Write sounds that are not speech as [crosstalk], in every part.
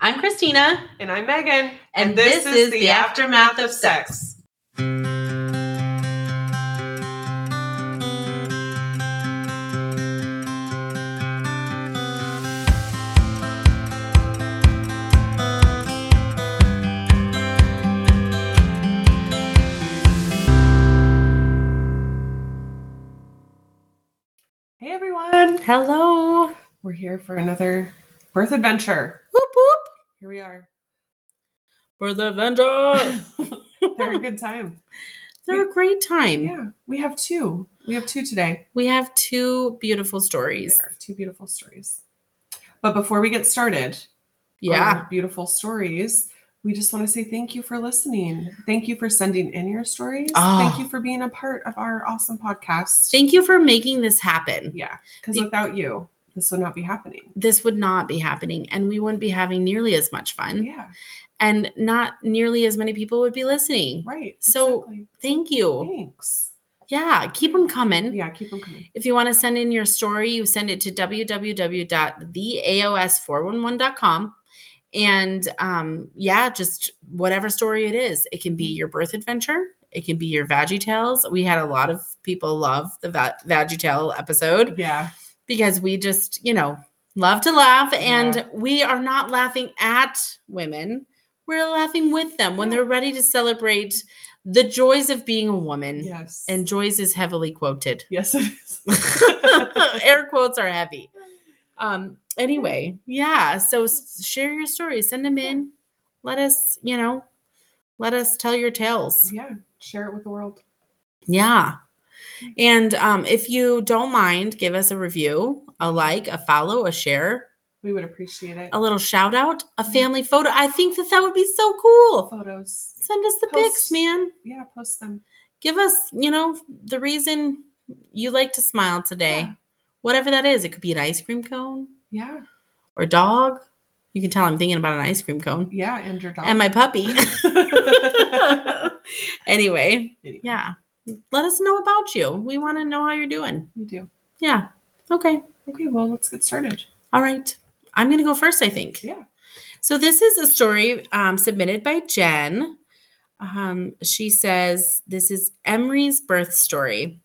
I'm Christina, And I'm Megan. and, this, is the aftermath of sex. Hey everyone. Hello. We're here for another birth adventure. Whoop whoop. Here we are. For the Avenger. [laughs] They're a good time. They're a great time. Yeah. We have two. We have two today. We have two beautiful stories. There, two beautiful stories. But before we get started, Yeah. on beautiful stories, we just want to say thank you for listening. Thank you for sending in your stories. Oh. Thank you for being a part of our awesome podcast. Thank you for making this happen. yeah. Because without you, this would not be happening. This would not be happening, and we wouldn't be having nearly as much fun, Yeah. and not nearly as many people would be listening. Right. So- exactly. Thank you. thanks. Yeah. Keep them coming. Yeah. Keep them coming. If you want to send in your story, you send it to www.theaos411.com. And um, yeah, just whatever story it is. It can be your birth adventure. It can be your Veggie Tales. We had a lot of people love the va- Veggie Tale episode Yeah. Because we just, you know, love to laugh. And Yeah. we are not laughing at women. We're laughing with them when they're ready to celebrate the joys of being a woman. Yes. And joys is heavily quoted. yes, it is. [laughs] air quotes are heavy um anyway yeah so share your stories send them in let us you know let us tell your tales yeah. Share it with the world. yeah and um if you don't mind give us a review a like a follow a share We would appreciate it. a little shout out a Yeah. family photo i think that that would be so cool Photos. send us the Post- pics man Yeah. Post them. give us you know the reason you like to smile today Yeah. whatever that is it could be an ice cream cone Yeah. or dog. You can tell I'm thinking about an ice cream cone Yeah. And your dog. and my puppy. [laughs] [laughs] anyway, Anyway, yeah. Let us know about you. We want to know how you're doing. We do. Yeah. Okay. Okay. Well, let's get started. All right. I'm going to go first, I think. Yeah. So this is a story um, submitted by Jen. Um, she says, This is Emery's birth story.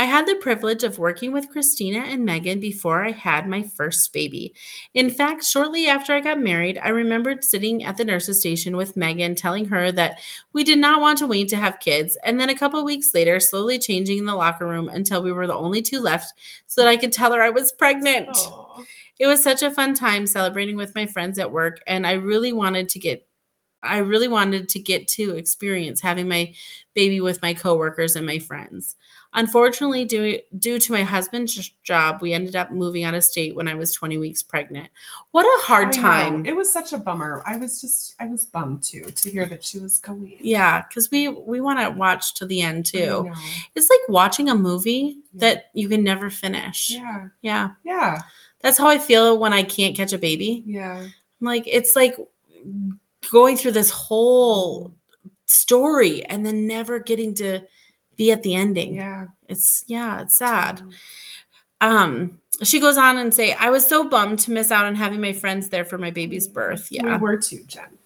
I had the privilege of working with Christina and Megan before I had my first baby. In fact, shortly after I got married, I remembered sitting at the nurse's station with Megan, telling her that we did not want to wait to have kids, and then a couple weeks later, slowly changing in the locker room until we were the only two left so that I could tell her I was pregnant. Aw. It was such a fun time celebrating with my friends at work and I really wanted to get I really wanted to get to experience having my baby with my coworkers and my friends. Unfortunately, due, due to my husband's job, we ended up moving out of state when I was 20 weeks pregnant. What a hard I know. time. It was such a bummer. I was just, I was bummed too to hear that she was going. Yeah, cuz we we want to watch to the end too. It's like watching a movie Yeah. that you can never finish. Yeah. yeah. Yeah. That's how I feel when I can't catch a baby. Yeah. I'm like it's like going through this whole story and then never getting to be at the ending. Yeah. It's yeah, it's sad. Um, Um she goes on and say, I was so bummed to miss out on having my friends there for my baby's birth. Yeah. We were too, Jen.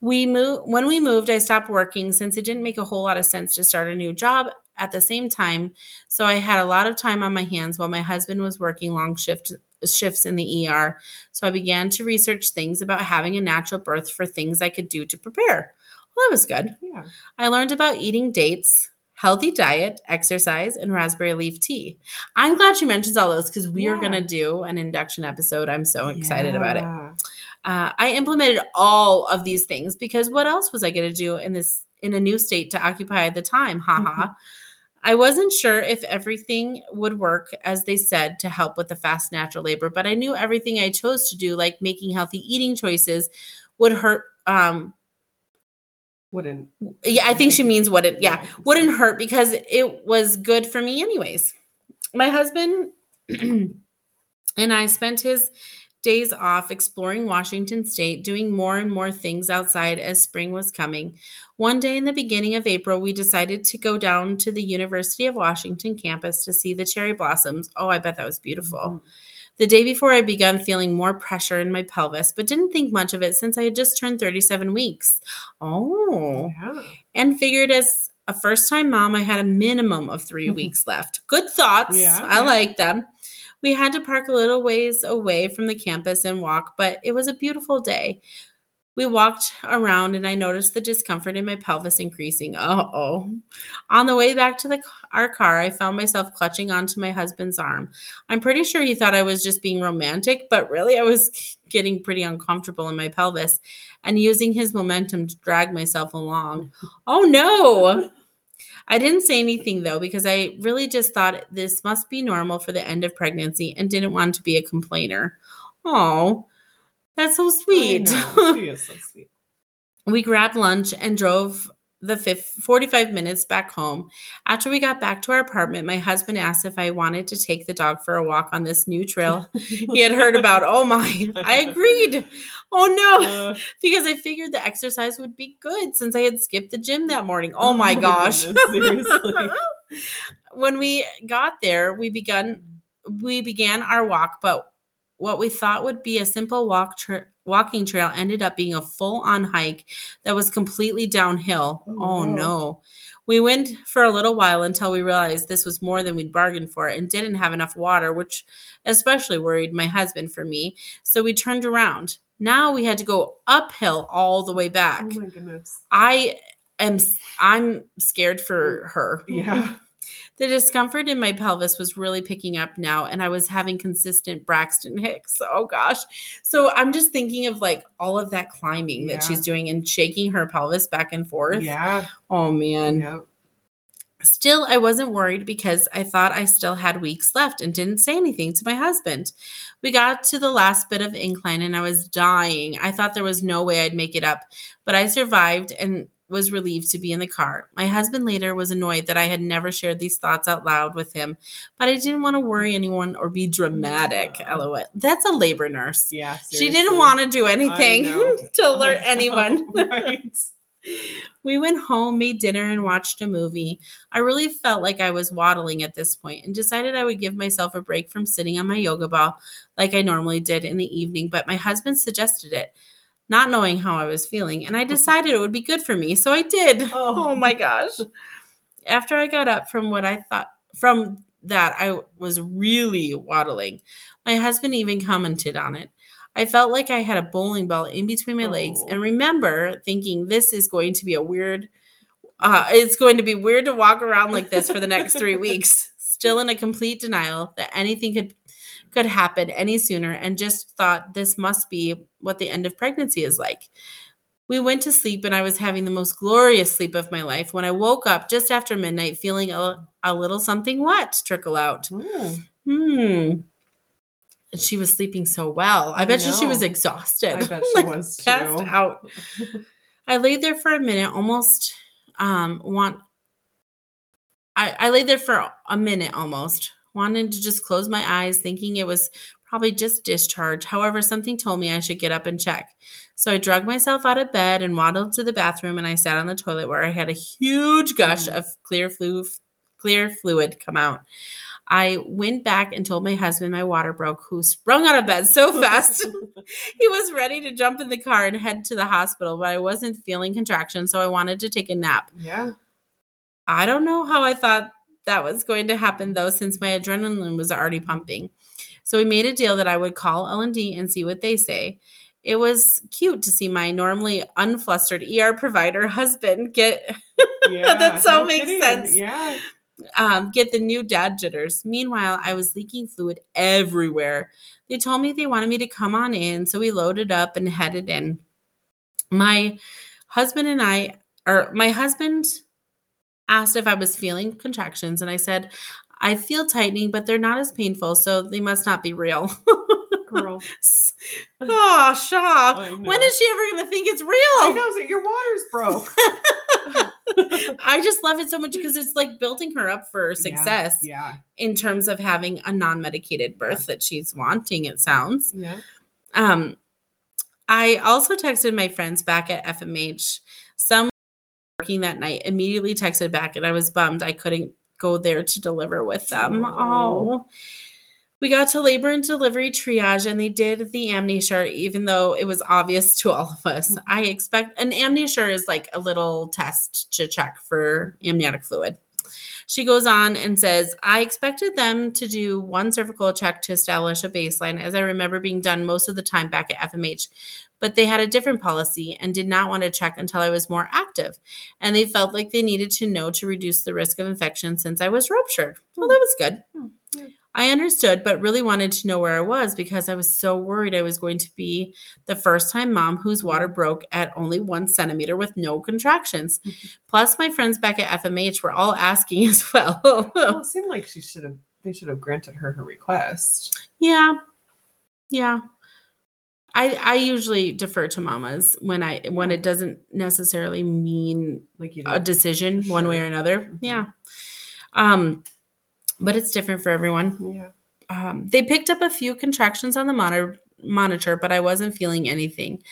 We moved when we moved, I stopped working since it didn't make a whole lot of sense to start a new job at the same time. So I had a lot of time on my hands while my husband was working long shift shifts in the ER. So I began to research things about having a natural birth for things I could do to prepare. Well, that was good. Yeah. I learned about eating dates, healthy diet, exercise, and raspberry leaf tea. I'm glad she mentions all those because we are going to do an induction episode. I'm so excited about it. Uh, I implemented all of these things because what else was I going to do in this in a new state to occupy the time? Haha. Mhm. I wasn't sure if everything would work as they said to help with the fast natural labor, but I knew everything I chose to do, like making healthy eating choices, would hurt. Um, Wouldn't. yeah, I think she means what it. Yeah, I think so. wouldn't hurt because it was good for me anyways. My husband [clears throat] and I spent his days off exploring Washington state, doing more and more things outside as spring was coming. One day in the beginning of April, we decided to go down to the University of Washington campus to see the cherry blossoms. Oh, I bet that was beautiful. Mhm. The day before, I began feeling more pressure in my pelvis, but didn't think much of it since I had just turned 37 weeks. Oh, Yeah. and figured as a first time mom, I had a minimum of 3 Mhm. [laughs] weeks left. Good thoughts. Yeah, I yeah. like them. We had to park a little ways away from the campus and walk, but it was a beautiful day. We walked around and I noticed the discomfort in my pelvis increasing. Uh oh. On the way back to the, our car, I found myself clutching onto my husband's arm. I'm pretty sure he thought I was just being romantic, but really I was [laughs] getting pretty uncomfortable in my pelvis and using his momentum to drag myself along. Oh no. I didn't say anything though because I really just thought this must be normal for the end of pregnancy and didn't want to be a complainer. Oh, that's so sweet. [laughs] She is so sweet. we grabbed lunch and drove the fif- 45 minutes back home. After we got back to our apartment, my husband asked if I wanted to take the dog for a walk on this new trail he had heard about. [laughs] Oh my, I agreed. Oh no, Uh, [laughs] because I figured the exercise would be good since I had skipped the gym that morning. Oh my gosh. goodness, seriously. when we got there, we begun we began our walk, but what we thought would be a simple walk tra- walking trail ended up being a full-on hike that was completely downhill. Oh, Oh, no. no. We went for a little while until we realized this was more than we'd bargained for and didn't have enough water, which especially worried my husband for me. So we turned around. Now we had to go uphill all the way back. Oh my goodness. I am I'm scared for her. Yeah. The discomfort in my pelvis was really picking up now, and I was having consistent Braxton Hicks. Oh gosh. So I'm just thinking of like all of that climbing that Yeah. she's doing and shaking her pelvis back and forth. Yeah. Oh man. Yeah. Still, I wasn't worried because I thought I still had weeks left and didn't say anything to my husband. We got to the last bit of incline and I was dying. I thought there was no way I'd make it up, but I survived and was relieved to be in the car. My husband later was annoyed that I had never shared these thoughts out loud with him, but I didn't want to worry anyone or be dramatic. Yeah. LOL. That's a labor nurse. Yeah. She didn't want to do anything [laughs] to alert anyone. [laughs] right. [laughs] We went home, made dinner, and watched a movie. I really felt like I was waddling at this point and decided I would give myself a break from sitting on my yoga ball like I normally did in the evening. But my husband suggested it, not knowing how I was feeling, and I decided it would be good for me. So I did. Oh. [laughs] Oh, my gosh. After I got up from what I thought, from that, I was really waddling. My husband even commented on it. I felt like I had a bowling ball in between my legs Oh. and remember thinking this is going to be a weird uh, it's going to be weird to walk around like this for the next three [laughs] weeks still in a complete denial that anything could could happen any sooner and just thought this must be what the end of pregnancy is like. We went to sleep and i was having the most glorious sleep of my life when i woke up just after midnight feeling a, a little something wet trickle out. Mm, hmm. And she was sleeping so well. I I bet you she was exhausted. I bet [laughs] she Like, was passed too. out. I laid there for a minute, almost um want I, I laid there for a minute almost, wanted to just close my eyes, thinking it was probably just discharge. However, something told me I should get up and check. So I dragged myself out of bed and waddled to the bathroom and I sat on the toilet where I had a huge gush Mm. of clear flu clear fluid come out. I went back and told my husband my water broke, who sprung out of bed so fast [laughs] he was ready to jump in the car and head to the hospital, but I wasn't feeling contractions, so I wanted to take a nap. yeah. I don't know how I thought that was going to happen though, since my adrenaline was already pumping. So we made a deal that I would call L&D and see what they say. It was cute to see my normally unflustered ER provider [laughs] husband get [laughs] Yeah. That so no makes kidding. sense. Yeah. um, get the new dad jitters. Meanwhile, I was leaking fluid everywhere. They told me they wanted me to come on in, so we loaded up and headed in. My husband and I, or my husband asked if I was feeling contractions, and I said, I feel tightening, but they're not as painful, so they must not be real. Girl. [laughs] oh, Shaw. When is she ever going to think it's real? I know that your water's broke. [laughs] I just love it so much because it's like building her up for success. Yeah. in terms of having a non-medicated birth that she's wanting it sounds Yeah. um i also texted my friends back at fmh some working that night immediately texted back and i was bummed i couldn't go there to deliver with them oh We got to labor and delivery triage and they did the AmniSure, even though it was obvious to all of us. Mm. I expect an AmniSure is like a little test to check for amniotic fluid. She goes on and says, I expected them to do one cervical check to establish a baseline, as I remember being done most of the time back at FMH. But they had a different policy and did not want to check until I was more active. And they felt like they needed to know to reduce the risk of infection since I was ruptured. Well, that was good. Hmm, yeah. I understood, but really wanted to know where I was because I was so worried I was going to be the first time mom whose water broke at only one centimeter with no contractions. Plus, my friends back at FMH were all asking [laughs] as well. Well, it seemed like she should have. They should have granted her her request. yeah. Yeah. I I usually defer to mamas when I when it doesn't necessarily mean Like you a decision one way or another. Mhm. Yeah. Um but it's different for everyone. yeah. Um, they picked up a few contractions on the monitor, monitor, but I wasn't feeling anything.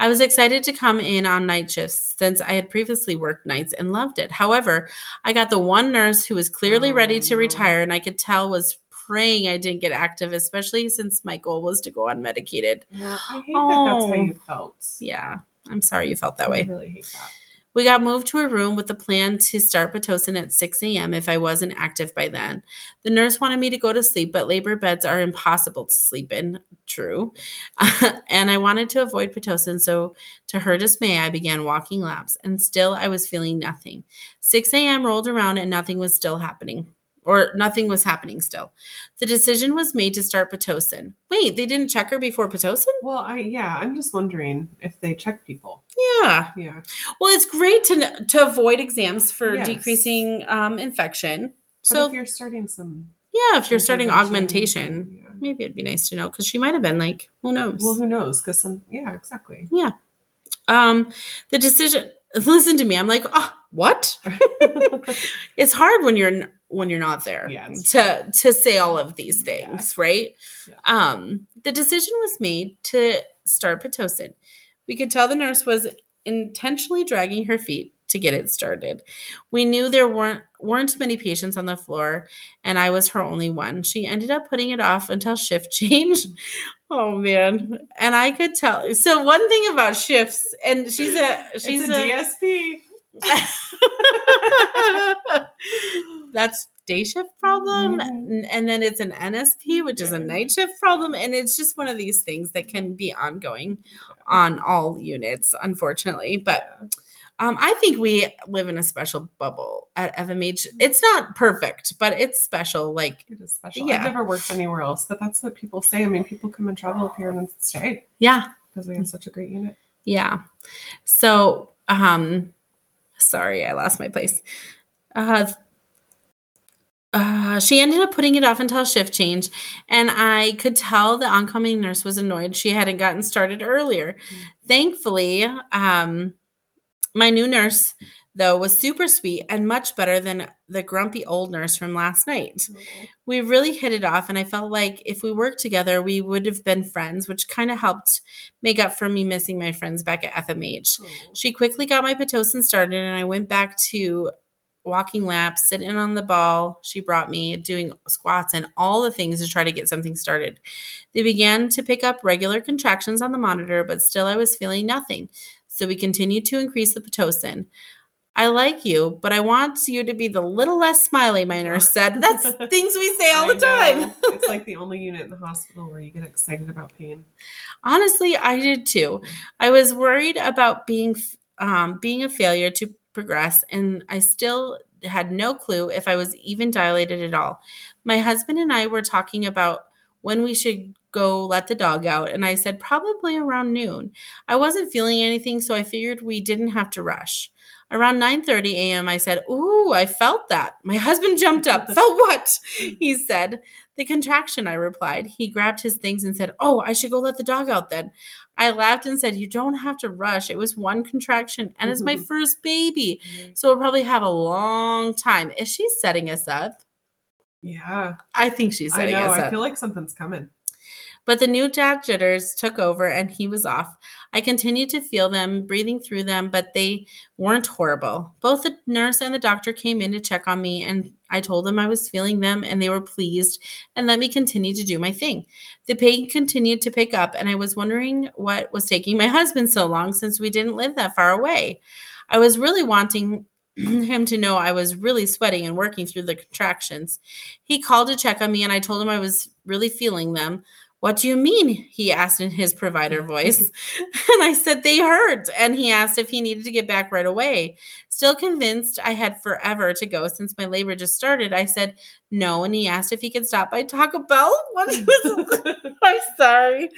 I was excited to come in on night shifts since I had previously worked nights and loved it. However, I got the one nurse who was clearly ready Oh, to no. retire, and I could tell was praying I didn't get active, especially since my goal was to go unmedicated. Yeah, I hate that. That's how Oh. you felt. Yeah, I'm sorry you felt that I way. really hate that. We got moved to a room with the plan to start Pitocin at 6 a.m. if I wasn't active by then. The nurse wanted me to go to sleep, but labor beds are impossible to sleep in. True. [laughs] and I wanted to avoid Pitocin, so to her dismay, I began walking laps, and still I was feeling nothing. 6 a.m. rolled around and nothing was still happening. Or nothing was happening still. The decision was made to start Pitocin. Wait, they didn't check her before Pitocin? Well, I yeah, I'm just wondering if they check people. Yeah. Yeah. Well, it's great to to avoid exams for Yes. decreasing um, infection. So So if you're starting some, yeah, if you're starting augmentation, yeah. maybe it'd be nice to know because she might have been like, who knows? well, who knows? Because some, yeah, exactly. Yeah. Um, the decision. [laughs] Listen to me. I'm like, oh, what? [laughs] [laughs] It's hard when you're when you're not there Yeah, to to say all of these Yeah. things, right? Yeah. Um, the decision was made to start pitocin. We could tell the nurse was intentionally dragging her feet to get it started. We knew there weren't weren't many patients on the floor, and I was her only one. She ended up putting it off until shift [laughs] change. Oh man, and I could tell. So one thing about shifts, and she's a she's it's a, DSP. [laughs] that's day shift problem Mhm. and then it's an nsp which is a night shift problem and it's just one of these things that can be ongoing on all units unfortunately but um, i think we live in a special bubble at fmh it's not perfect but it's special like It is special. Yeah. I've never worked anywhere else, but that's what people say. I mean, people come and travel up here and then stay yeah because we have such a great unit. Yeah. So, um, sorry, I lost my place. Uh, uh, she ended up putting it off until shift change, and I could tell the oncoming nurse was annoyed she hadn't gotten started earlier. Thankfully, um, my new nurse, though, was super sweet and much better than the grumpy old nurse from last night. Mm-hmm. We really hit it off and i felt like if we worked together we would have been friends which kind of helped make up for me missing my friends back at fmh mm-hmm. she quickly got my pitocin started and i went back to walking laps sitting on the ball she brought me doing squats and all the things to try to get something started. They began to pick up regular contractions on the monitor but still i was feeling nothing. So we continued to increase the pitocin I like you, but I want you to be the little less smiley, my nurse said. That's [laughs] things we say all the time. it's like [laughs] the only unit in the hospital where you get excited about pain. Honestly, I did too. I was worried about being um, being a failure to progress, and I still had no clue if I was even dilated at all. My husband and I were talking about when we should go let the dog out, and I said probably around noon. I wasn't feeling anything, so I figured we didn't have to rush. Around 9:30 a.m., I said, "Ooh, I felt that." My [laughs] husband jumped up. [laughs] "Felt what?" He said. The contraction, I replied. He grabbed his things and said, "Oh, I should go let the dog out then." I laughed and said, "You don't have to rush. It was one contraction and it's my Mhm. first baby. So we'll probably have a long time." Is she setting us up? Yeah, I think she's I setting know. us up. I feel like something's coming. But the new dad jitters took over and he was off. I continued to feel them, breathing through them, but they weren't horrible. Both the nurse and the doctor came in to check on me, and I told them I was feeling them, and they were pleased and let me continue to do my thing. The pain continued to pick up, and I was wondering what was taking my [laughs] husband so long since we didn't live that far away. I was really wanting [clears throat] him to know I was really sweating and working through the contractions. He called to check on me, and I told him I was really feeling them. What do you mean? He asked in his provider voice. [laughs] and I said, They hurt. And he asked if he needed to get back right away. Still convinced I had forever to go since my labor just started, I said no. And he asked if he could stop by Taco Bell. [laughs] Was, [laughs] I'm sorry,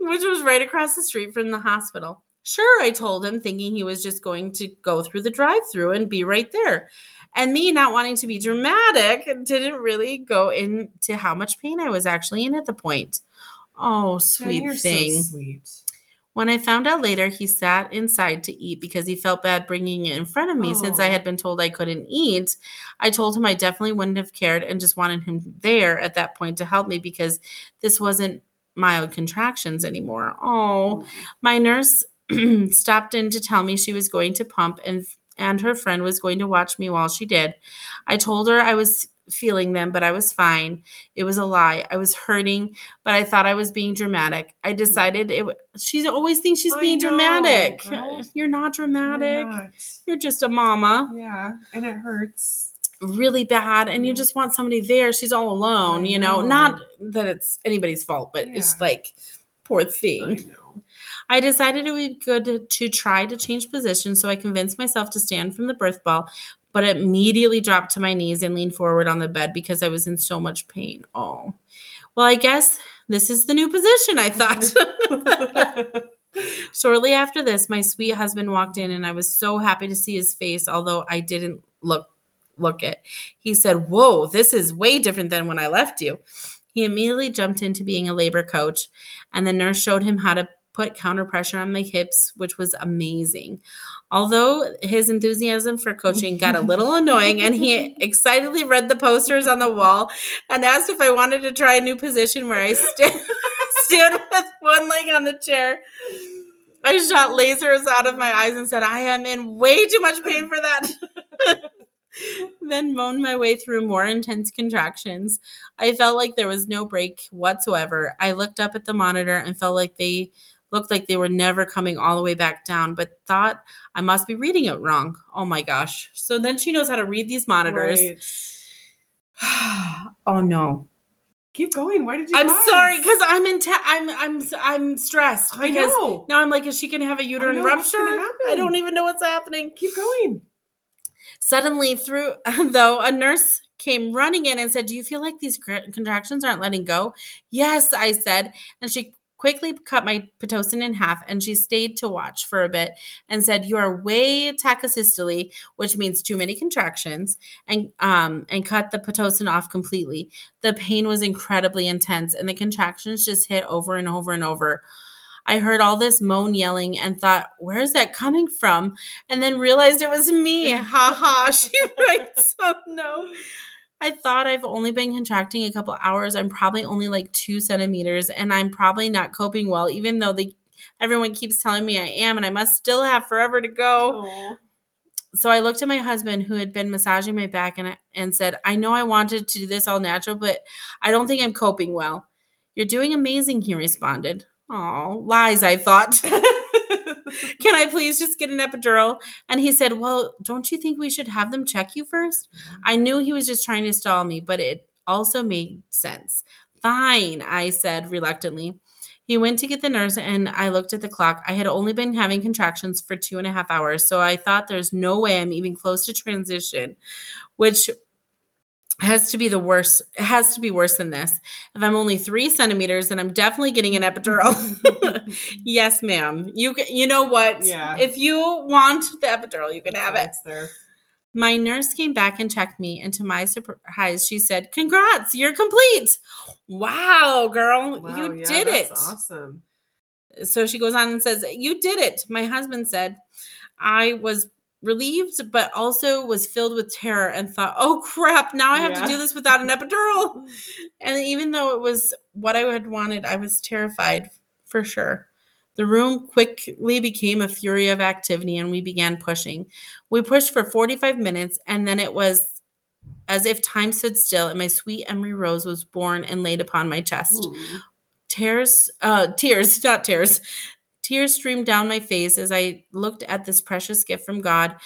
which was right across the street from the hospital. Sure, I told him, thinking he was just going to go through the drive through and be right there. And me not wanting to be dramatic didn't really go into how much pain I was actually in at the point. Oh, sweet You're thing. So sweet. When I found out later, he sat inside to eat because he felt bad bringing it in front of me since I Oh. had been told I couldn't eat. I told him I definitely wouldn't have cared and just wanted him there at that point to help me because this wasn't mild contractions anymore. Oh, mm. my nurse [clears throat] stopped in to tell me she was going to pump and and her friend was going to watch me while she did. I told her I was feeling them, but I was fine. It was a lie. I was hurting, but I thought I was being dramatic. I decided it. w- She always thinks she's I being know, dramatic. girl. You're not You're dramatic. not. You're just a mama, Yeah, and it hurts. really bad, and you just want somebody there. She's all alone. I You know, know. not that it's anybody's fault, but it's like poor I thing. know. I decided it would be good to, to try to change positions, so I convinced myself to stand from the birth ball, but immediately dropped to my knees and leaned forward on the bed because I was in so much pain. Oh, well, I guess this is the new position, I thought. [laughs] Shortly after this, my sweet husband walked in, and I was so happy to see his face, although I didn't look look it. He said, "Whoa, this is way different than when I left you." He immediately jumped into being a labor coach, and the nurse showed him how to put counter pressure on my hips, which was amazing. Although his enthusiasm for coaching got a little [laughs] annoying, and he excitedly read the posters on the wall and asked if I wanted to try a new position where I stand, [laughs] stand with one leg on the chair. I shot lasers out of my eyes and said, I am in way too much pain for that. [laughs] then moaned my way through more intense contractions. I felt like there was no break whatsoever. I looked up at the monitor and felt like they looked like they were never coming all the way back down, but thought I must be reading it wrong. Oh my gosh. So then she knows how to read these monitors. Right. [sighs] oh no. Keep going. Why did you? I'm pause? sorry because I'm in. Te- I'm I'm I'm stressed I because know. now I'm like, is she gonna have a uterine know, rupture? I don't even know what's happening. Keep going. Suddenly, through [laughs] though, a nurse came running in and said, "Do you feel like these contractions aren't letting go?" Yes, I said, and she quickly cut my pitocin in half, and she stayed to watch for a bit and said, "You are way tachysystole, which means too many contractions," and um and cut the pitocin off completely. The pain was incredibly intense, and the contractions just hit over and over and over. I heard all this moan yelling and thought, where is that coming from? And then realized it was me. Ha ha. [laughs] She writes, oh no. I thought I've only been contracting a couple hours. I'm probably only like two centimeters, and I'm probably not coping well, even though they everyone keeps telling me I am, and I must still have forever to go Oh. so I looked at my husband who had been massaging my back and and said, "I know I wanted to do this all natural, but I don't think I'm coping well." "You're doing amazing," he responded. "Oh, lies," I thought. [laughs] [laughs] Can I please just get an epidural? And he said, "Well, don't you think we should have them check you first? Mm-hmm. I knew he was just trying to stall me, but it also made sense. "Fine," I said reluctantly. He went to get the nurse, and I looked at the clock. I had only been having contractions for two and a half hours, so I thought there's no way I'm even close to transition, which has to be the worst. It has to be worse than this. If I'm only three centimeters, then I'm definitely getting an epidural. [laughs] yes, ma'am. You ca- you know what? Yeah. If you want the epidural, you can have it. There. My nurse came back and checked me, and to my surprise, she said, "Congrats, you're complete." Wow, girl, Wow, you yeah, did it. Awesome. So she goes on and says, "You did it." My husband said, "I was relieved, but also was filled with terror and thought, oh crap, now I have Yeah. to do this without an [laughs] epidural. And even though it was what I had wanted, I was terrified for sure. The room quickly became a fury of activity and we began pushing. We pushed for 45 minutes and then it was as if time stood still and my sweet Emery Rose was born and laid upon my chest. Ooh. Tears, uh, tears, [laughs] not tears. Tears streamed down my face as I looked at this precious gift from God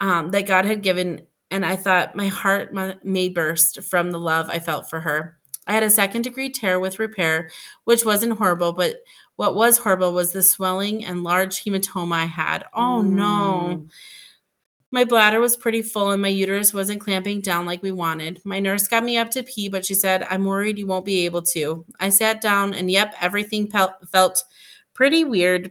um, that God had given, and I thought my heart may burst from the love I felt for her. I had a second degree tear with repair, which wasn't horrible, but what was horrible was the swelling and large hematoma I had. Oh no. Mm. My bladder was pretty full and my uterus wasn't clamping down like we wanted. My nurse got me up to pee, but she said, I'm worried you won't be able to. I sat down and yep, everything felt, felt pretty weird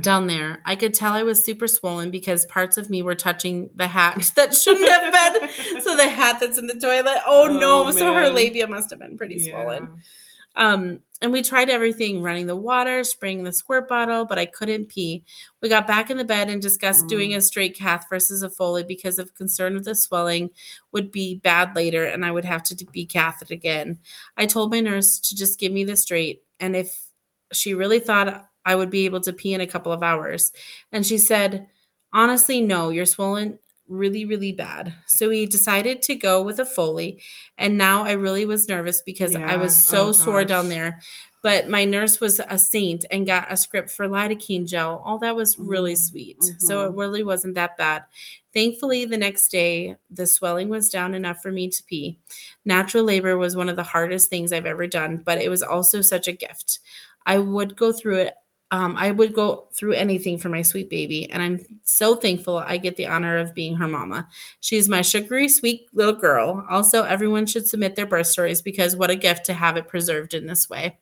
down there. I could tell I was super swollen because parts of me were touching the hat [laughs] that shouldn't have been. So the hat that's in the toilet. Oh, no. Oh, so her labia must have been pretty swollen. Um, and we tried everything running the water, spraying the squirt bottle, but I couldn't pee. We got back in the bed and discussed doing Mm. a straight cath versus a Foley because of concern of the swelling would be bad later and I would have to be cathed again. I told my nurse to just give me the straight and if she really thought I would be able to pee in a couple of hours. And she said, honestly, no, you're swollen really, really bad. So we decided to go with a Foley. And now I really was nervous because I was so Oh, sore down there. But my nurse was a saint and got a script for lidocaine gel. All that was really Mm, sweet. So it mhm. really wasn't that bad. Thankfully, the next day, the swelling was down enough for me to pee. Natural labor was one of the hardest things I've ever done, but it was also such a gift. I would go through it. Um, I would go through anything for my sweet baby, and I'm so thankful I get the honor of being her mama. She's my sugary, sweet little girl. Also, everyone should submit their birth stories because what a gift to have it preserved in this way.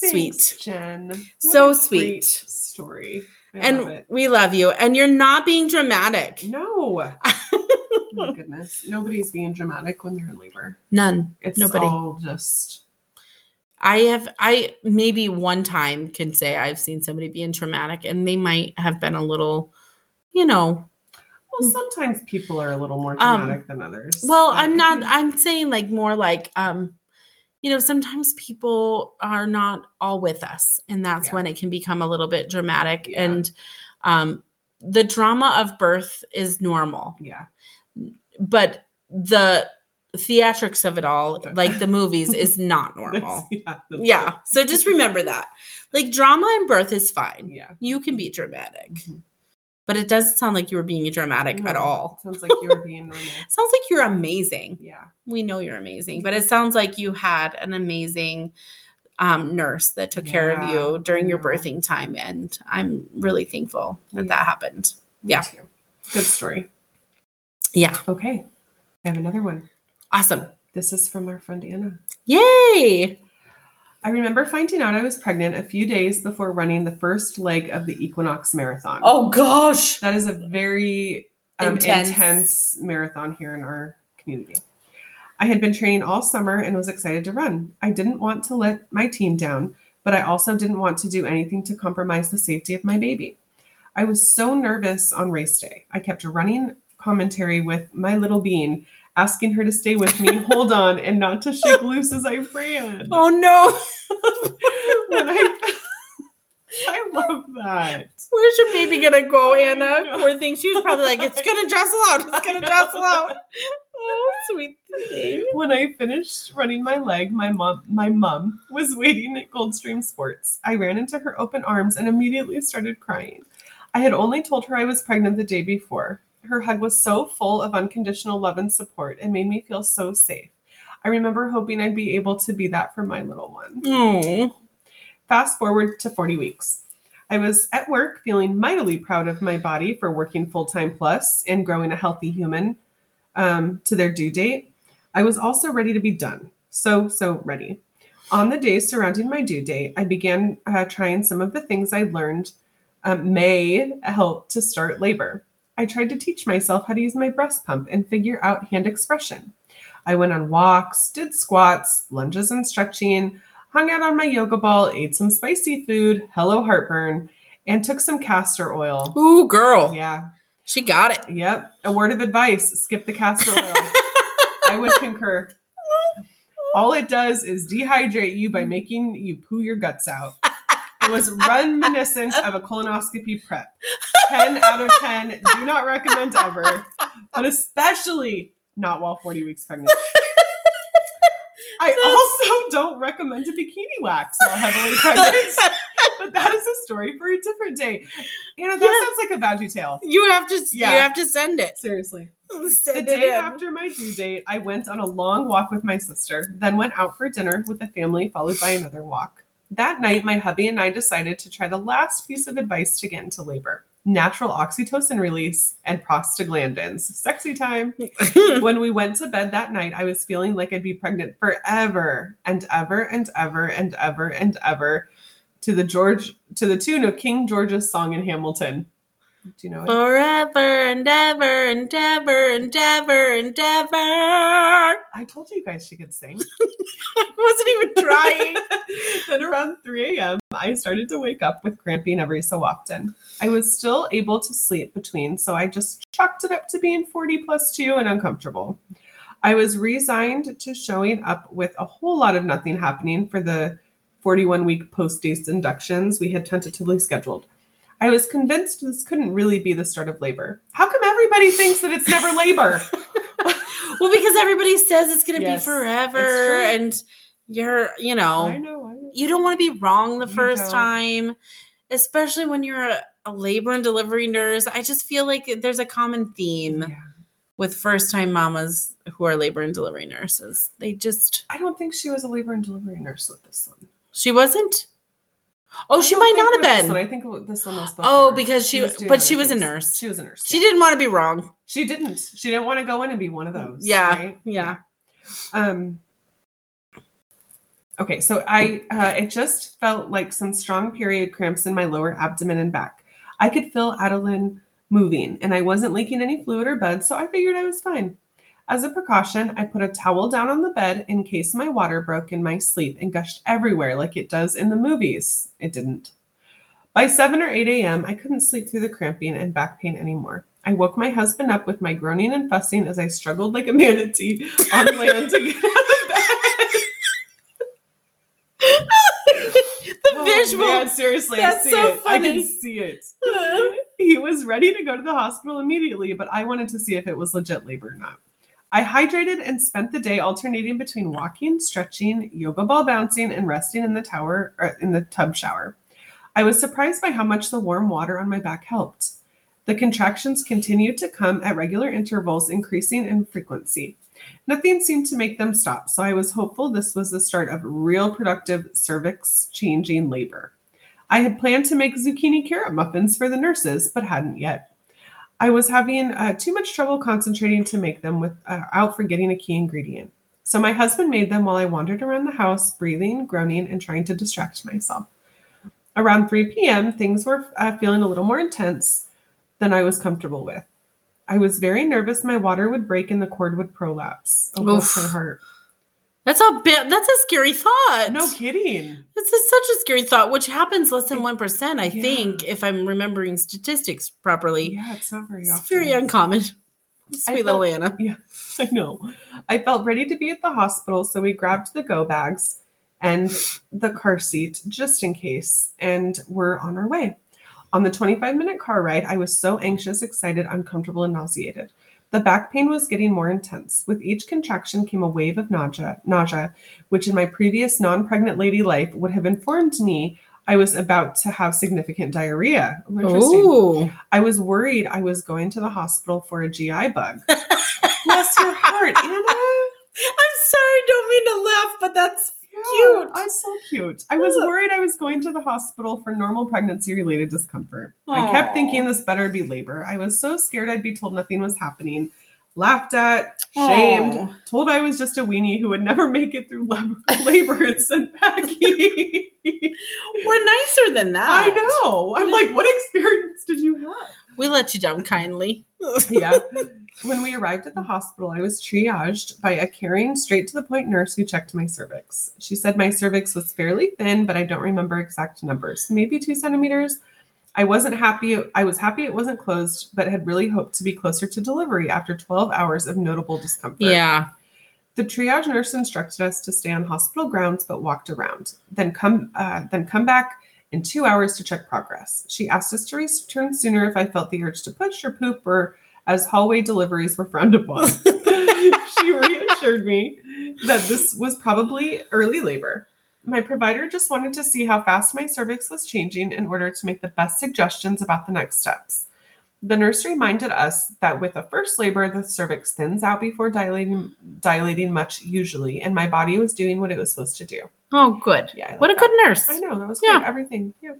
Thanks, Sweet. Jen. What So sweet. story. I And it. we love you. And you're not being dramatic. No. [laughs] My goodness. Nobody's being dramatic when they're in labor. None. It's Nobody. all just I have I maybe one time can say I've seen somebody being traumatic and they might have been a little, you know. well, sometimes people are a little more Um, dramatic than others. Well, I'm not I'm saying like more like um you know, sometimes people are not all with us and that's Yeah. when it can become a little bit dramatic Yeah. and um the drama of birth is normal. yeah. but the theatrics of it all, like the movies, is [laughs] not normal. yeah. Yeah. So just remember that. Like drama in birth is fine. Yeah. You can be dramatic. Mhm. But it doesn't sound like you were being dramatic at all. Sounds like you were being normal. [laughs] Sounds like you're amazing. Yeah. We know you're amazing, but it sounds like you had an amazing um, nurse that took care of you during your birthing time. And I'm really thankful that Yeah. that happened. Me Yeah. too. Good story. Yeah. Okay. I have another one. Awesome. This is from our friend Anna. Yay. I remember finding out I was pregnant a few days before running the first leg of the Equinox Marathon. Oh, gosh. That is a very um, Intense. intense. marathon here in our community. I had been training all summer and was excited to run. I didn't want to let my team down, but I also didn't want to do anything to compromise the safety of my baby. I was so nervous on race day. I kept running commentary with my little bean, asking her to stay with me, hold on, and not to shake loose as I ran. Oh, no. [laughs] I, I love that. Where's your baby gonna go, oh, Anna? know. Poor thing. She was probably like, it's gonna jostle out. It's gonna jostle out. [laughs] Oh, sweet thing. When I finished running my leg, my mom my mom was waiting at Goldstream Sports. I ran into her open arms and immediately started crying. I had only told her I was pregnant the day before. Her hug was so full of unconditional love and support. It made me feel so safe. I remember hoping I'd be able to be that for my little one. Fast forward to 40 weeks. I was at work feeling mightily proud of my body for working full time plus and growing a healthy human um, to their due date. I was also ready to be done. So, so ready. On the days surrounding my due date, I began uh, trying some of the things I learned um, may help to start labor. I tried to teach myself how to use my breast pump and figure out hand expression. I went on walks, did squats, lunges, and stretching, hung out on my yoga ball, ate some spicy food, hello heartburn, and took some castor oil. ooh, girl. Yeah. She got it. Yep. A word of advice skip the castor oil. I would concur. [laughs] All it does is dehydrate you by making you poo your guts out. It was reminiscent of a colonoscopy prep. 10 out of 10. Do not recommend ever, but especially not while 40 weeks pregnant. I also don't recommend a bikini wax while heavily [laughs] pregnant, but that is a story for a different day. Anna, that Yeah. sounds like a veggie tale. You have to Yeah. you have to send it. Seriously. The Send it day after my due date, I went on a long walk with my sister, then went out for dinner with the family, followed by another walk. That night, my hubby and I decided to try the last piece of advice to get into labor natural oxytocin release and prostaglandins. Sexy time. [laughs] when we went to bed that night, I was feeling like I'd be pregnant forever and ever and ever and ever and ever to the George to the tune of King George's song in Hamilton. Do you know it? Forever and ever and ever and ever and ever. I told you guys she could sing. [laughs] I wasn't even trying. [laughs] then around 3 a.m., I started to wake up with cramping every so often. I was still able to sleep between, so I just chalked it up to being 40 plus 2 and uncomfortable. I was resigned to showing up with a whole lot of nothing happening for the 41 week post dates inductions we had tentatively scheduled. I was convinced this couldn't really be the start of labor. How come everybody thinks that it's never labor? [laughs] well, because everybody says it's gonna Yes, be forever, and you're, you I know, know. I know. you don't want to be wrong the first time, especially when you're a, a labor and delivery nurse. I just feel like there's a common theme Yeah. with first time mamas who are labor and delivery nurses. They just, I don't think she was a labor and delivery nurse with this one. she wasn't. Oh, she might not have one. been. I think this one was. Oh, because she, was but she was a nurse. She was a nurse. She yeah. didn't want to be wrong. She didn't. She didn't want to go in and be one of those. Yeah, right? yeah. Um. Okay, so I uh, it just felt like some strong period cramps in my lower abdomen and back. I could feel Adeline moving, and I wasn't leaking any fluid or blood, so I figured I was fine. As a precaution, I put a towel down on the bed in case my water broke in my sleep and gushed everywhere like it does in the movies. It didn't. By 7 or 8 a.m., I couldn't sleep through the cramping and back pain anymore. I woke my husband up with my groaning and fussing as I struggled like a manatee on [laughs] land to get out of bed. [laughs] the Oh, visual. man, seriously, I That's see so it. I can see it. Uh-huh. he was ready to go to the hospital immediately, but I wanted to see if it was legit labor or not. I hydrated and spent the day alternating between walking, stretching, yoga ball bouncing, and resting in the tower or in the tub shower. I was surprised by how much the warm water on my back helped. The contractions continued to come at regular intervals, increasing in frequency. Nothing seemed to make them stop, so I was hopeful this was the start of real productive cervix changing labor. I had planned to make zucchini carrot muffins for the nurses, but hadn't yet. I was having uh, too much trouble concentrating to make them without forgetting a key ingredient. So my husband made them while I wandered around the house, breathing, groaning, and trying to distract myself. Around 3 p.m., things were uh, feeling a little more intense than I was comfortable with. I was very nervous my water would break and the cord would prolapse. Oh, bless Oof. her heart. That's a bit. That's a scary thought. No kidding. This is such a scary thought, which happens less than one percent, I Yeah. think, if I'm remembering statistics properly. Yeah, it's not very It's often. very uncommon. Sweet little felt- Anna. [laughs] I know. I felt ready to be at the hospital, so we grabbed the go bags and the car seat just in case, and we're on our way. On the 25 minute car ride, I was so anxious, excited, uncomfortable, and nauseated. The back pain was getting more intense. With each contraction came a wave of nausea, nausea, which in my previous non pregnant lady life would have informed me I was about to have significant diarrhea. Oh, interesting. Ooh. I was worried I was going to the hospital for a GI bug. Bless your heart, [laughs] Anna. I'm sorry, don't mean to laugh, but that's Cute. That's so cute. I was worried I was going to the hospital for normal pregnancy related discomfort. I kept thinking this better be labor. I was so scared I'd be told nothing was happening, laughed at, shamed, Aw. told I was just a weenie who would never [laughs] make it through lab- labor and sent packing. we're nicer than that. I know. I'm like, what experience did you have? We let you down kindly. yeah. When we arrived at the hospital, I was triaged by a caring, straight to the point nurse who checked my cervix. She said my cervix was fairly thin, but I don't remember exact numbers, maybe two centimeters. I wasn't happy. I was happy it wasn't closed, but had really hoped to be closer to delivery after 12 hours of notable discomfort. Yeah. The triage nurse instructed us to stay on hospital grounds, but walked around. Then come, uh, then come back in two hours to check progress. She asked us to return sooner if I felt the urge to push or poop, or as hallway deliveries were frowned upon. [laughs] she reassured me that this was probably early labor. My provider just wanted to see how fast my cervix was changing in order to make the best suggestions about the next steps. The nurse reminded us that with a first labor, the cervix thins out before dilating, dilating much usually, and my body was doing what it was supposed to do. Oh, good. Yeah, What a like good nurse. I know that was Yeah. good. Everything. Yeah.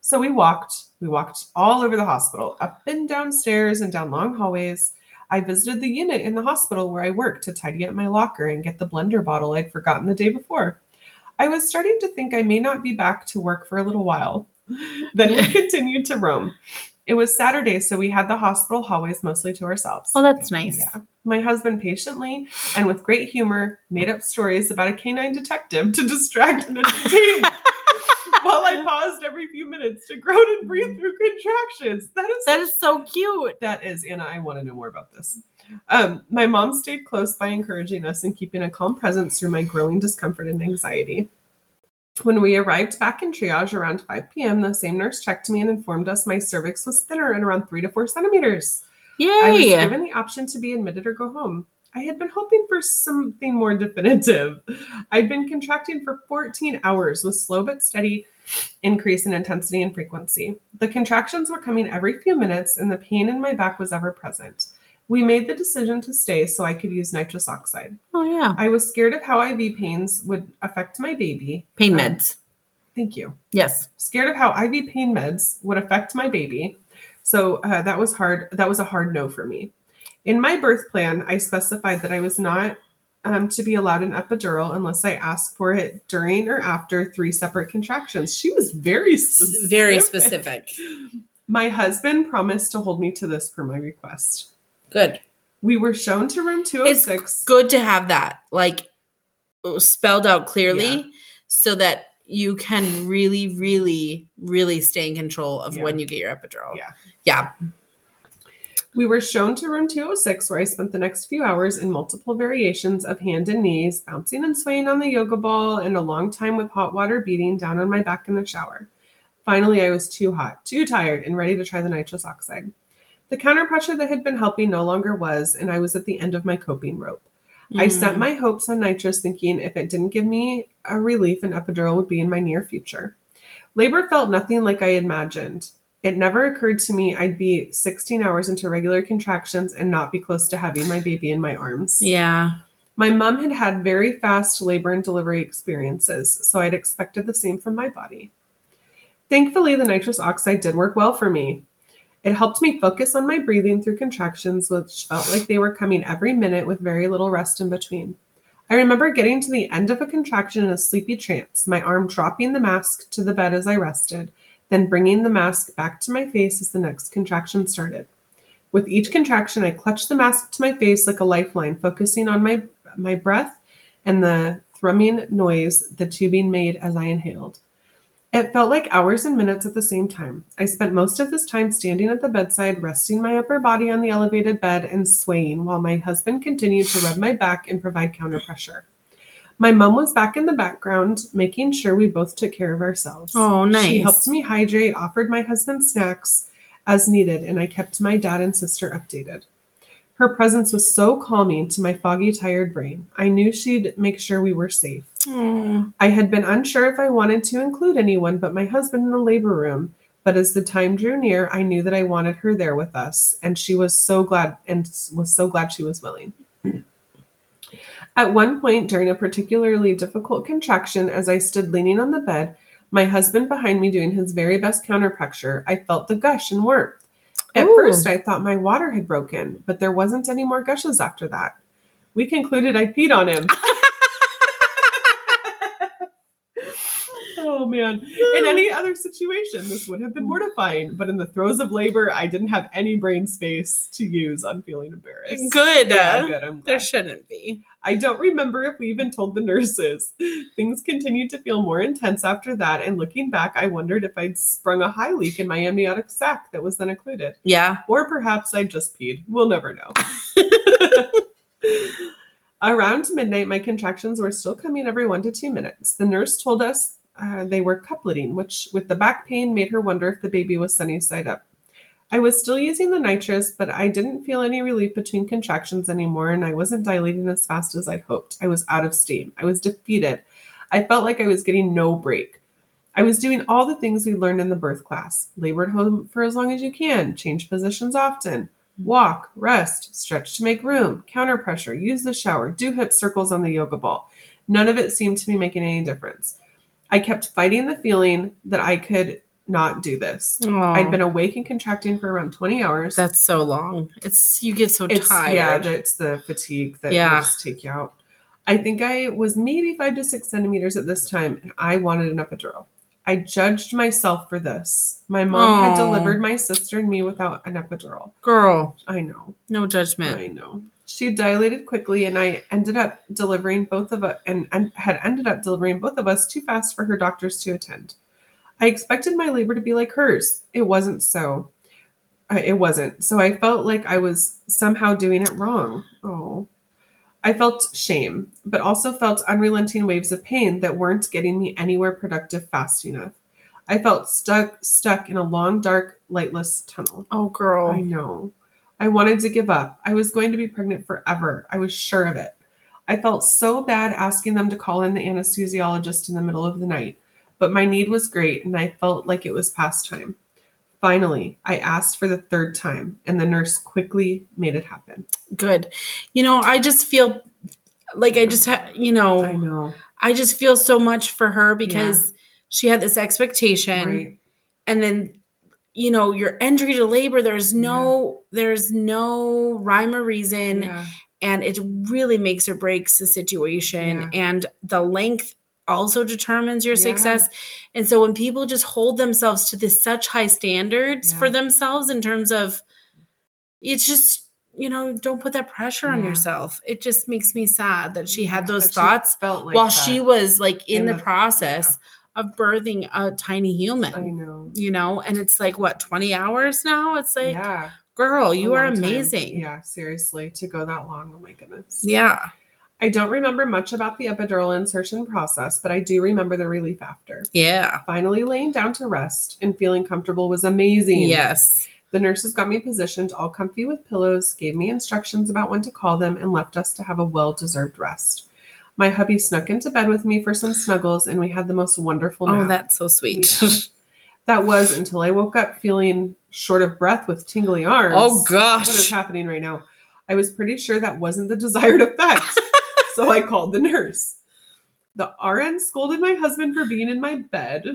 So we walked. We walked all over the hospital, up and down stairs and down long hallways. I visited the unit in the hospital where I worked to tidy up my locker and get the blender bottle I'd forgotten the day before. I was starting to think I may not be back to work for a little while. [laughs] Then we [laughs] continued to roam. It was Saturday, so we had the hospital hallways mostly to ourselves. Oh, that's nice. Yeah. My husband patiently and with great humor made up stories about a canine detective to distract and entertain [laughs] while I paused every few minutes to groan and breathe through contractions. That is That is so cute. that is Anna. I want to know more about this. Um, my mom stayed close by encouraging us and keeping a calm presence through my growing discomfort and anxiety. When we arrived back in triage around 5 p.m., the same nurse checked me and informed us my cervix was thinner and around three to four centimeters. I was given the option to be admitted or go home. I had been hoping for something more definitive. I'd been contracting for 14 hours with slow but steady increase in intensity and frequency. The contractions were coming every few minutes, and the pain in my back was ever present. We made the decision to stay so I could use nitrous oxide. oh, yeah. I was scared of how IV pains would affect my baby. Pain Um, meds. Thank you Yes. scared of how IV pain meds would affect my baby. So uh, that was hard. That was a hard no for me. In my birth plan, I specified that I was not um, to be allowed an epidural unless I asked for it during or after three separate contractions. She was very specific. Very specific. My husband promised to hold me to this per my request. Good. We were shown to room 206. Good to have that like uh, spelled out clearly so that you can really, really, really stay in control of Yeah. when you get your epidural. Yeah. Yeah. We were shown to room 206, where I spent the next few hours in multiple variations of hand and knees, bouncing and swaying on the yoga ball, and a long time with hot water beating down on my back in the shower. Finally, I was too hot, too tired, and ready to try the nitrous oxide. The counter pressure that had been helping no longer was, and I was at the end of my coping rope. I set Mm. my hopes on nitrous, thinking if it didn't give me a relief, an epidural would be in my near future. Labor felt nothing like I imagined. It never occurred to me I'd be 16 hours into regular contractions and not be close to having my baby in my arms. Yeah. My mom had had very fast labor and delivery experiences, so I'd expected the same from my body. Thankfully, the nitrous oxide did work well for me. It helped me focus on my breathing through contractions, which felt like they were coming every minute with very little rest in between. I remember getting to the end of a contraction in a sleepy trance, my arm dropping the mask to the bed as I rested, then bringing the mask back to my face as the next contraction started. With each contraction, I clutched the mask to my face like a lifeline, focusing on my, my breath and the thrumming noise the tubing made as I inhaled. It felt like hours and minutes at the same time. I spent most of this time standing at the bedside, resting my upper body on the elevated bed and swaying while my husband continued to rub my back and provide counter pressure. My mom was back in the background, making sure we both took care of ourselves. Oh, nice. She helped me hydrate, offered my husband snacks as needed, and I kept my dad and sister updated. Her presence was so calming to my foggy, tired brain. I knew she'd make sure we were safe. Oh, I had been unsure if I wanted to include anyone but my husband in the labor room, but as the time drew near, I knew that I wanted her there with us, and she was so glad and was so glad she was willing. [clears throat] At one point during a particularly difficult contraction, as I stood leaning on the bed, my husband behind me doing his very best counter pressure, I felt the gush and warmth. At Ooh. first, I thought my water had broken, but there wasn't any more gushes after that. We concluded I peed on him. [laughs] oh man. In any other situation, this would have been mortifying. But in the throes of labor, I didn't have any brain space to use on feeling embarrassed. Good. Yeah, good. I'm There shouldn't be. I don't remember if we even told the nurses. Things continued to feel more intense after that, and looking back, I wondered if I'd sprung a high leak in my amniotic sac that was then occluded. Yeah. Or perhaps I just peed. We'll never know. [laughs] Around midnight, my contractions were still coming every one to two minutes. The nurse told us uh, they were coupleting, which, with the back pain, made her wonder if the baby was sunny side up. I was still using the nitrous, but I didn't feel any relief between contractions anymore, and I wasn't dilating as fast as I'd hoped. I was out of steam. I was defeated. I felt like I was getting no break. I was doing all the things we learned in the birth class labor at home for as long as you can, change positions often, walk, rest, stretch to make room, counter pressure, use the shower, do hip circles on the yoga ball. None of it seemed to be making any difference. I kept fighting the feeling that I could not do this. I'd been awake and contracting for around 20 hours. That's so long. It's you get so it's tired. yeah, it's the fatigue that Yeah. just take you out. I think I was maybe five to six centimeters at this time, and I wanted an epidural. I judged myself for this. My mom had delivered my sister and me without an epidural. Girl, I know. no judgment. I know. She dilated quickly, and I ended up delivering both of us, and, and had ended up delivering both of us too fast for her doctors to attend. I expected my labor to be like hers. It wasn't so. I- It wasn't. So I felt like I was somehow doing it wrong. Oh. I felt shame, but also felt unrelenting waves of pain that weren't getting me anywhere productive fast enough. I felt stuck stuck in a long, dark, lightless tunnel. Oh, girl. I know. I wanted to give up. I was going to be pregnant forever. I was sure of it. I felt so bad asking them to call in the anesthesiologist in the middle of the night, but my need was great and I felt like it was past time. Finally, I asked for the third time, and the nurse quickly made it happen. Good. You know, I just feel like I just ha- you know, I know. I just feel so much for her because she had this expectation Right. and then you know, your entry to labor there's no there's no rhyme or reason Yeah. and it really makes or breaks the situation Yeah. and the length also determines your Yeah. success and so when people just hold themselves to this such high standards for themselves in terms of it's just you know don't put that pressure on Yeah. yourself it just makes me sad that she had those but thoughts felt like while that. she was like in, in the, the- process of birthing a tiny human I know. you know and it's like what 20 hours now it's like yeah. girl you are long time. amazing Yeah, seriously, to go that long. Oh my goodness. yeah I don't remember much about the epidural insertion process, but I do remember the relief after. yeah Finally laying down to rest and feeling comfortable was amazing. yes The nurses got me positioned all comfy with pillows, gave me instructions about when to call them, and left us to have a well deserved rest. My hubby snuck into bed with me for some snuggles, and we had the most wonderful oh, nap. oh that's so sweet [laughs] that was until I woke up feeling short of breath with tingly arms. oh gosh. What is happening right now? I was pretty sure that wasn't the desired effect. [laughs] so I called the nurse. The RN scolded my husband for being in my bed,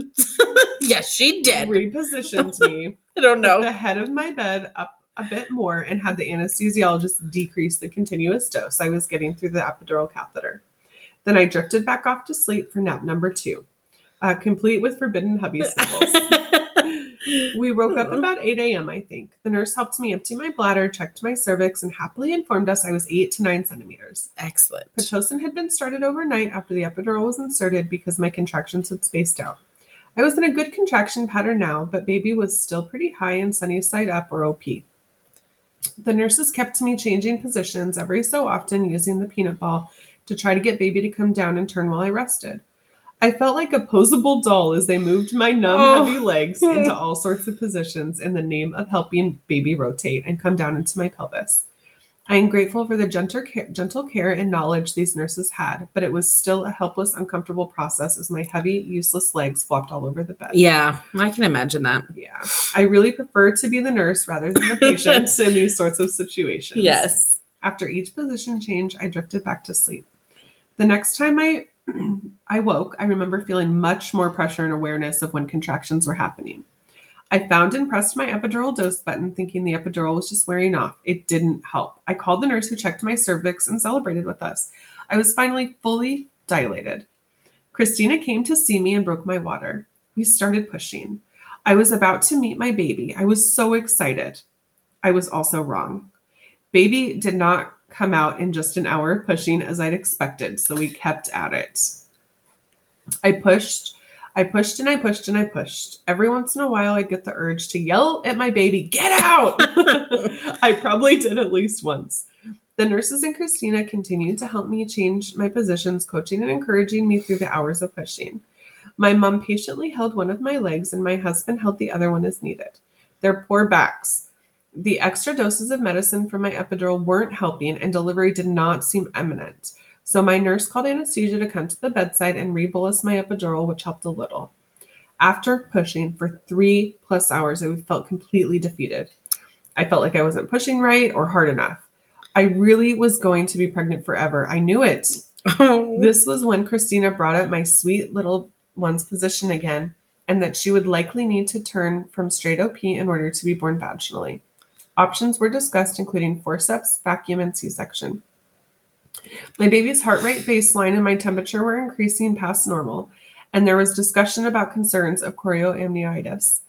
[laughs] yes she did repositioned me, i don't know the head of my bed up a bit more, and had the anesthesiologist decrease the continuous dose I was getting through the epidural catheter. Then I drifted back off to sleep for nap number two, uh, complete with forbidden hubby [laughs] snuggles. We woke up about 8 a.m., I think. The nurse helped me empty my bladder, checked my cervix, and happily informed us I was 8 to 9 centimeters. excellent Pitocin had been started overnight after the epidural was inserted because my contractions had spaced out. I was in a good contraction pattern now, but baby was still pretty high and sunny side up or OP. The nurses kept me changing positions every so often using the peanut ball to try to get baby to come down and turn while I rested. I felt like a posable doll as they moved my numb, Oh. heavy legs [laughs] into all sorts of positions in the name of helping baby rotate and come down into my pelvis. I am grateful for the gentle care, gentle care and knowledge these nurses had, but it was still a helpless, uncomfortable process as my heavy, useless legs flopped all over the bed. yeah i can imagine that Yeah. I really prefer to be the nurse rather than the patient [laughs] in these sorts of situations. yes After each position change, I drifted back to sleep. The next time I I woke, I remember feeling much more pressure and awareness of when contractions were happening. I found and pressed my epidural dose button, thinking the epidural was just wearing off. It didn't help. I called the nurse who checked my cervix and celebrated with us. I was finally fully dilated. Christina came to see me and broke my water. We started pushing. I was about to meet my baby. I was so excited. I was also wrong. Baby did not come out in just an hour of pushing as I'd expected, so we kept at it. I pushed, I pushed and I pushed and I pushed. Every once in a while, I'd get the urge to yell at my baby, Get out! [laughs] I probably did at least once. The nurses and Christina continued to help me change my positions, coaching and encouraging me through the hours of pushing. My mom patiently held one of my legs, and my husband held the other one as needed. Their poor backs. The extra doses of medicine from my epidural weren't helping, and delivery did not seem imminent. So my nurse called anesthesia to come to the bedside and rebolus my epidural, which helped a little. After pushing for three plus hours, I felt completely defeated. I felt like I wasn't pushing right or hard enough. I really was going to be pregnant forever. I knew it. [laughs] This was when Christina brought up my sweet little one's position again, and that she would likely need to turn from straight OP in order to be born vaginally. Options were discussed, including forceps, vacuum, and C section. My baby's heart rate baseline and my temperature were increasing past normal, and there was discussion about concerns of chorioamnionitis,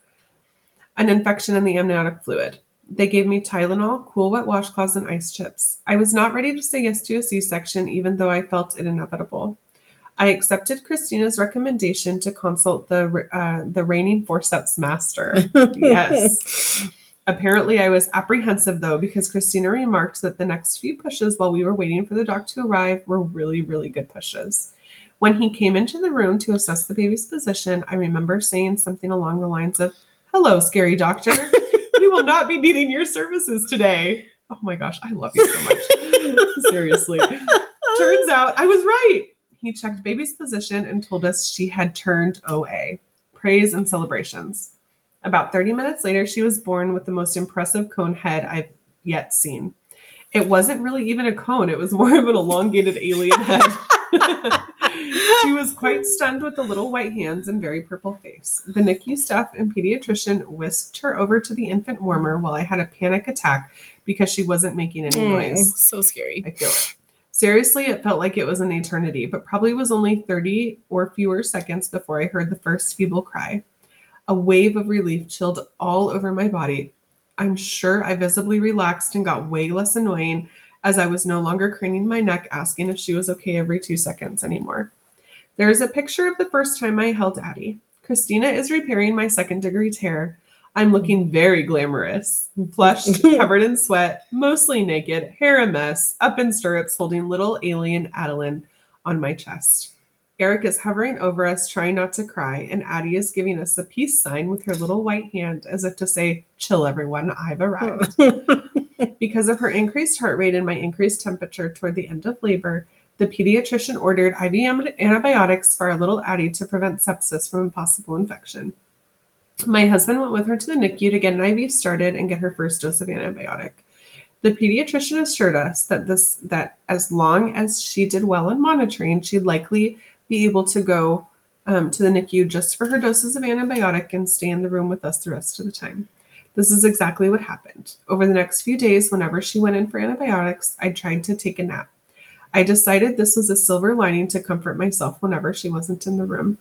an infection in the amniotic fluid. They gave me Tylenol, cool wet washcloths, and ice chips. I was not ready to say yes to a C section, even though I felt it inevitable. I accepted Christina's recommendation to consult the uh, the reigning forceps master. [laughs] yes. Apparently, I was apprehensive though because Christina remarked that the next few pushes while we were waiting for the doc to arrive were really, really good pushes. When he came into the room to assess the baby's position, I remember saying something along the lines of, Hello, scary doctor. [laughs] we will not be needing your services today. Oh my gosh, I love you so much. [laughs] Seriously. Turns out I was right. He checked baby's position and told us she had turned OA. Praise and celebrations. About 30 minutes later, she was born with the most impressive cone head I've yet seen. It wasn't really even a cone, it was more of an elongated alien head. [laughs] she was quite stunned with the little white hands and very purple face. The NICU staff and pediatrician whisked her over to the infant warmer while I had a panic attack because she wasn't making any noise. Mm, so scary. I feel it. Seriously, it felt like it was an eternity, but probably was only 30 or fewer seconds before I heard the first feeble cry. A wave of relief chilled all over my body. I'm sure I visibly relaxed and got way less annoying as I was no longer craning my neck asking if she was okay every two seconds anymore. There is a picture of the first time I held Addie. Christina is repairing my second degree tear. I'm looking very glamorous, flushed, [laughs] covered in sweat, mostly naked, hair a mess, up in stirrups, holding little alien Adeline on my chest. Eric is hovering over us, trying not to cry, and Addie is giving us a peace sign with her little white hand as if to say, Chill, everyone, I've arrived. [laughs] because of her increased heart rate and my increased temperature toward the end of labor, the pediatrician ordered IV antibiotics for our little Addie to prevent sepsis from a possible infection. My husband went with her to the NICU to get an IV started and get her first dose of antibiotic. The pediatrician assured us that this that as long as she did well in monitoring, she'd likely be able to go um, to the NICU just for her doses of antibiotic and stay in the room with us the rest of the time. This is exactly what happened. Over the next few days, whenever she went in for antibiotics, I tried to take a nap. I decided this was a silver lining to comfort myself whenever she wasn't in the room.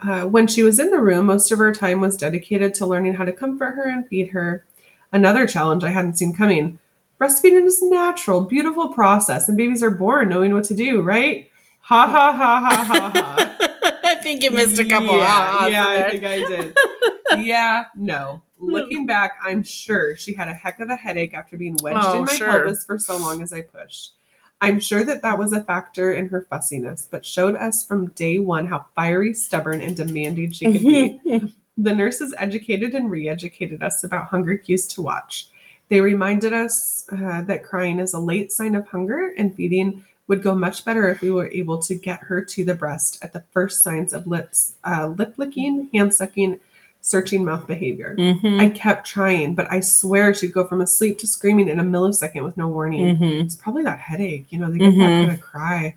Uh, when she was in the room, most of her time was dedicated to learning how to comfort her and feed her. Another challenge I hadn't seen coming. Breastfeeding is a natural, beautiful process, and babies are born knowing what to do, right? Ha ha ha ha ha ha. [laughs] I think you missed a couple. Yeah, yeah, I think I did. [laughs] yeah, no. Looking back, I'm sure she had a heck of a headache after being wedged Oh, in my sure. pelvis for so long as I pushed. I'm sure that that was a factor in her fussiness, but showed us from day one how fiery, stubborn, and demanding she could be. [laughs] The nurses educated and re educated us about hunger cues to watch. They reminded us uh, that crying is a late sign of hunger and feeding would go much better if we were able to get her to the breast at the first signs of lips, uh, lip licking, hand sucking, searching mouth behavior. Mhm, I kept trying, but I swear she'd go from asleep to screaming in a millisecond with no warning. mhm. It's probably that headache, you know, they get that Mhm. kind of cry.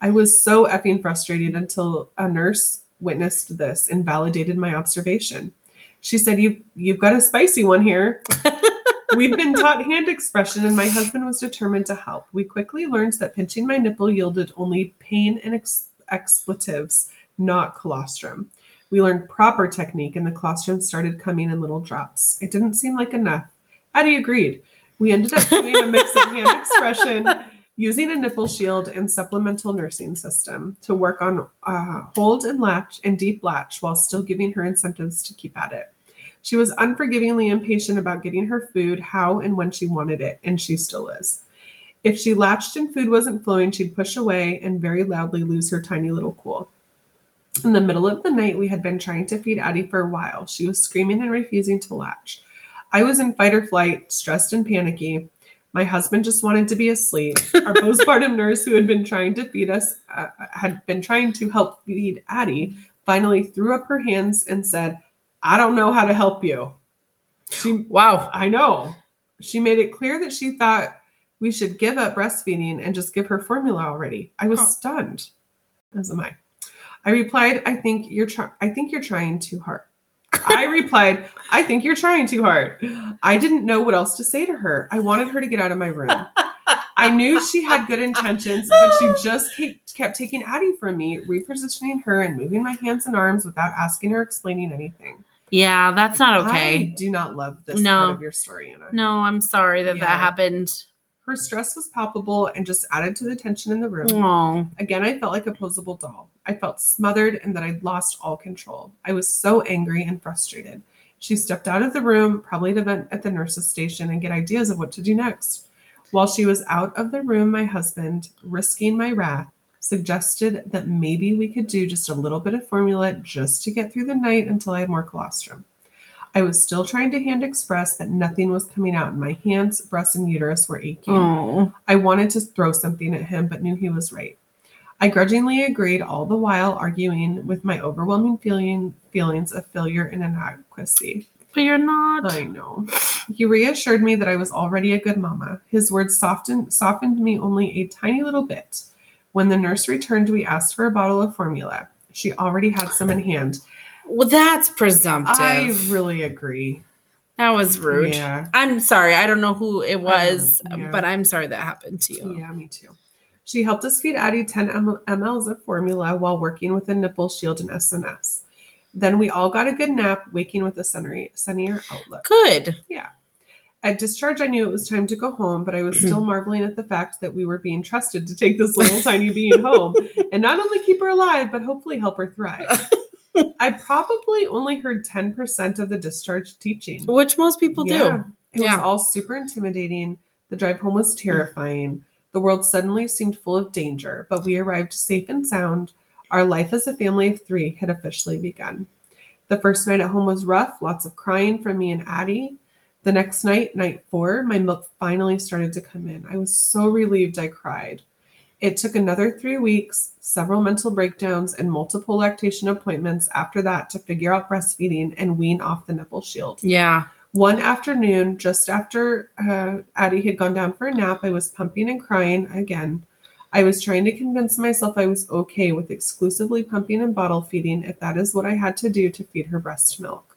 I was so effing frustrated until a nurse witnessed this and validated my observation. She said, "You you've got a spicy one here." [laughs] We've been taught hand expression, and my husband was determined to help. We quickly learned that pinching my nipple yielded only pain and ex- expletives, not colostrum. We learned proper technique, and the colostrum started coming in little drops. It didn't seem like enough. Addie agreed. We ended up doing a mix of hand expression, using a nipple shield, and supplemental nursing system to work on uh, hold and latch and deep latch while still giving her incentives to keep at it. She was unforgivingly impatient about getting her food how and when she wanted it, and she still is. If she latched and food wasn't flowing, she'd push away and very loudly lose her tiny little cool. In the middle of the night, we had been trying to feed Addie for a while. She was screaming and refusing to latch. I was in fight or flight, stressed and panicky. My husband just wanted to be asleep. Our [laughs] postpartum nurse, who had been trying to feed us, uh, had been trying to help feed Addie, finally threw up her hands and said, I don't know how to help you. She, Wow. I know. She made it clear that she thought we should give up breastfeeding and just give her formula already. I was stunned. As am I. I replied, I think you're trying I think you're trying too hard. I [laughs] replied, I think you're trying too hard. I didn't know what else to say to her. I wanted her to get out of my room. I knew she had good intentions, but she just kept, kept taking Addie from me, repositioning her and moving my hands and arms without asking or explaining anything. Yeah, that's not okay. I do not love this No. part of your story, Anna. No, I'm sorry that Yeah. that happened. Her stress was palpable and just added to the tension in the room. Oh, Again, I felt like a posable doll. I felt smothered and that I'd lost all control. I was so angry and frustrated. She stepped out of the room, probably to vent at the nurse's station and get ideas of what to do next. While she was out of the room, my husband, risking my wrath, suggested that maybe we could do just a little bit of formula just to get through the night until I had more colostrum. I was still trying to hand express that nothing was coming out, and my hands, breasts, and uterus were aching. oh, I wanted to throw something at him, but knew he was right. I grudgingly agreed, all the while arguing with my overwhelming feeling feelings of failure and inadequacy. but you're not. I know. He reassured me that I was already a good mama. His words softened softened me only a tiny little bit. When the nurse returned, we asked for a bottle of formula. She already had some in hand. Well, that's presumptive. I really agree. that was rude. Yeah. I'm sorry. I don't know who it was, yeah. but I'm sorry that happened to you. Yeah, me too. She helped us feed Addie 10 m- mLs of formula while working with a nipple shield and SNS. Then we all got a good nap, waking with a sunny, sunnier outlook. Good. At discharge, I knew it was time to go home, but I was [clears throat] still marveling at the fact that we were being trusted to take this little [laughs] tiny being home and not only keep her alive, but hopefully help her thrive. [laughs] I probably only heard 10% of the discharge teaching. Which most people Yeah. do. It Yeah. was all super intimidating. The drive home was terrifying. The world suddenly seemed full of danger, but we arrived safe and sound. Our life as a family of three had officially begun. The first night at home was rough, lots of crying from me and Addie. The next night, night four, my milk finally started to come in. I was so relieved I cried. It took another three weeks, several mental breakdowns, and multiple lactation appointments after that to figure out breastfeeding and wean off the nipple shield. Yeah. One afternoon, just after uh, Addie had gone down for a nap, I was pumping and crying again. I was trying to convince myself I was okay with exclusively pumping and bottle feeding if that is what I had to do to feed her breast milk.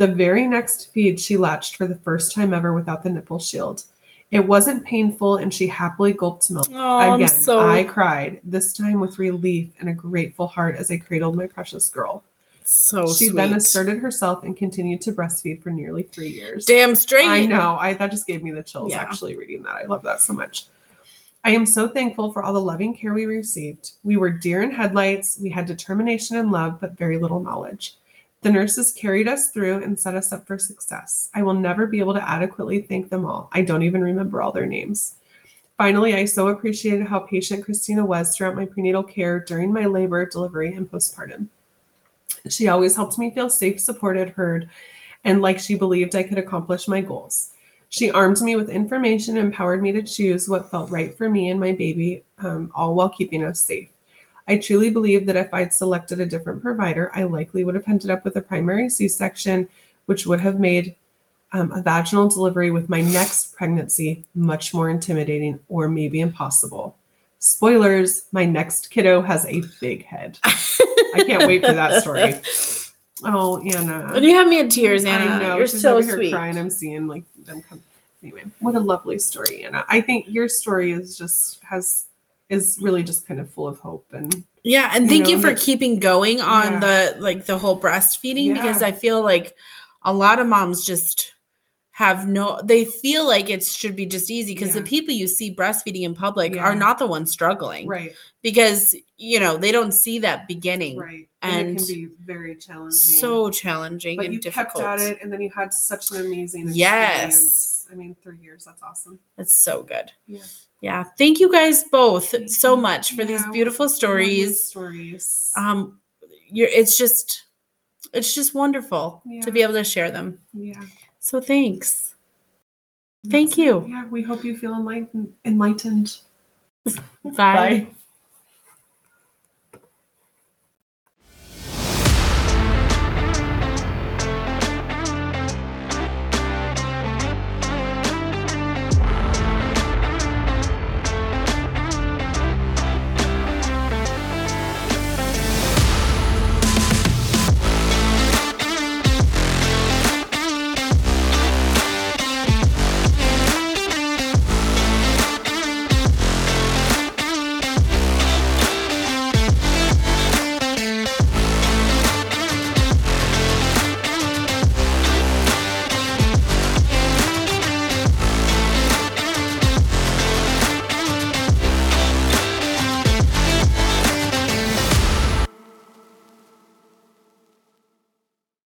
The very next feed, she latched for the first time ever without the nipple shield. It wasn't painful, and she happily gulped milk. Oh, I'm Again, so I cried, this time with relief and a grateful heart as I cradled my precious girl. so she sweet. then asserted herself and continued to breastfeed for nearly three years. Damn straight. I know. I that just gave me the chills Yeah. actually reading that. I love that so much. I am so thankful for all the loving care we received. We were deer in headlights. We had determination and love, but very little knowledge. The nurses carried us through and set us up for success. I will never be able to adequately thank them all. I don't even remember all their names. Finally, I so appreciated how patient Christina was throughout my prenatal care during my labor, delivery, and postpartum. She always helped me feel safe, supported, heard, and like she believed I could accomplish my goals. She armed me with information empowered me to choose what felt right for me and my baby, um, all while keeping us safe. I truly believe that if I'd selected a different provider, I likely would have ended up with a primary C section, which would have made um, a vaginal delivery with my next pregnancy much more intimidating or maybe impossible. Spoilers my next kiddo has a big head. I can't wait for that story. [laughs] Oh, Anna. And you have me in tears, Anna. I know. You're She's so over here sweet. crying. I'm seeing like them come. Anyway, what a lovely story, Anna. I think your story is just has is really just kind of full of hope and Yeah, and you thank know, you for that- keeping going on Yeah. the like the whole breastfeeding because I feel like a lot of moms just have no they feel like it should be just easy because the people you see breastfeeding in public Yeah. are not the ones struggling right, because you know they don't see that beginning right. And, And it can be very challenging. so challenging but and you difficult kept at it and then you had such an amazing Yes. I mean, three years, that's awesome. That's so good Yeah. yeah thank you guys both Thank so you. much for these beautiful stories Stories. um you're it's just it's just wonderful Yeah. to be able to share them yeah. so thanks Thank That's you. Yeah, we hope you feel enlightened. enlightened. bye. Bye.